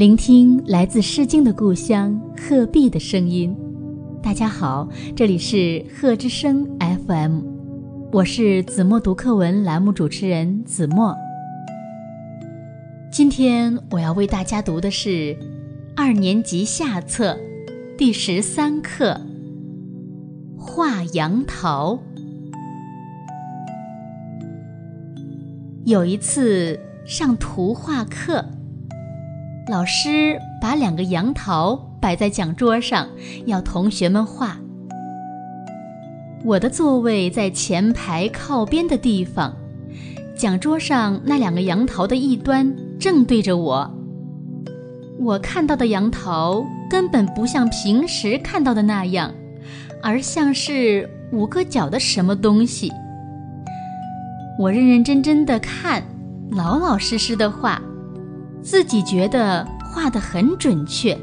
聆听来自《诗经》的故乡鹤壁的声音。大家好，这里是鹤之声 FM，我是子墨读课文栏目主持人子墨。今天我要为大家读的是二年级下册第十三课《画杨桃》。有一次上图画课。老师把两个杨桃摆在讲桌上，要同学们画。我的座位在前排靠边的地方，讲桌上那两个杨桃的一端正对着我。我看到的杨桃根本不像平时看到的那样，而像是五个角的什么东西。我认认真真的看，老老实实的画。自己觉得画得很准确。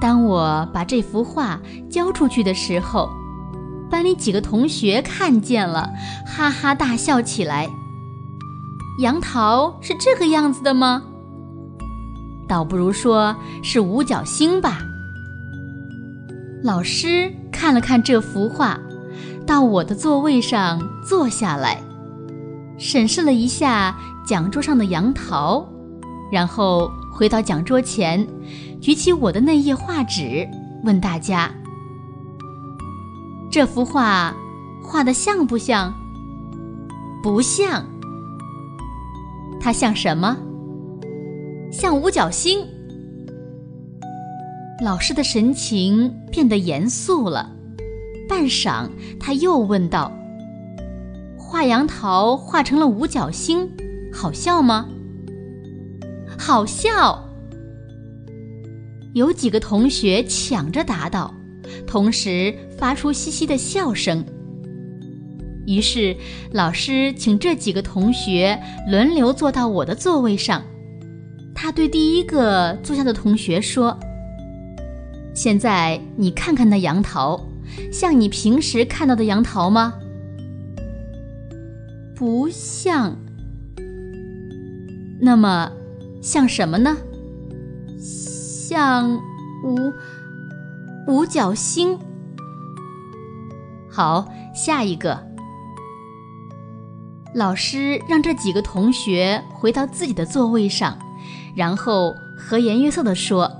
当我把这幅画交出去的时候，班里几个同学看见了，哈哈大笑起来。杨桃是这个样子的吗？倒不如说是五角星吧。老师看了看这幅画，到我的座位上坐下来，审视了一下。讲桌上的杨桃，然后回到讲桌前，举起我的那页画纸，问大家：“这幅画画的像不像？不像。它像什么？像五角星。”老师的神情变得严肃了，半晌，他又问道：“画杨桃画成了五角星。”好笑吗？好笑！有几个同学抢着答道，同时发出嘻嘻的笑声。于是老师请这几个同学轮流坐到我的座位上。他对第一个坐下的同学说：“现在你看看那杨桃，像你平时看到的杨桃吗？”不像。那么，像什么呢？像五五角星。好，下一个。老师让这几个同学回到自己的座位上，然后和颜悦色地说：“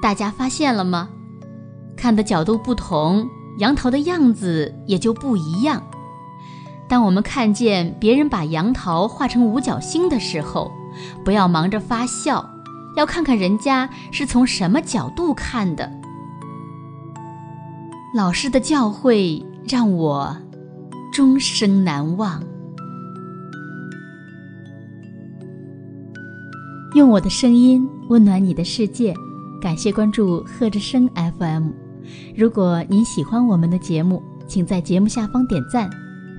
大家发现了吗？看的角度不同，杨桃的样子也就不一样。”当我们看见别人把杨桃画成五角星的时候，不要忙着发笑，要看看人家是从什么角度看的。老师的教诲让我终生难忘。用我的声音温暖你的世界，感谢关注贺之声 FM。如果您喜欢我们的节目，请在节目下方点赞。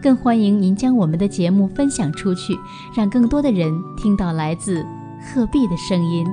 更欢迎您将我们的节目分享出去，让更多的人听到来自鹤壁的声音。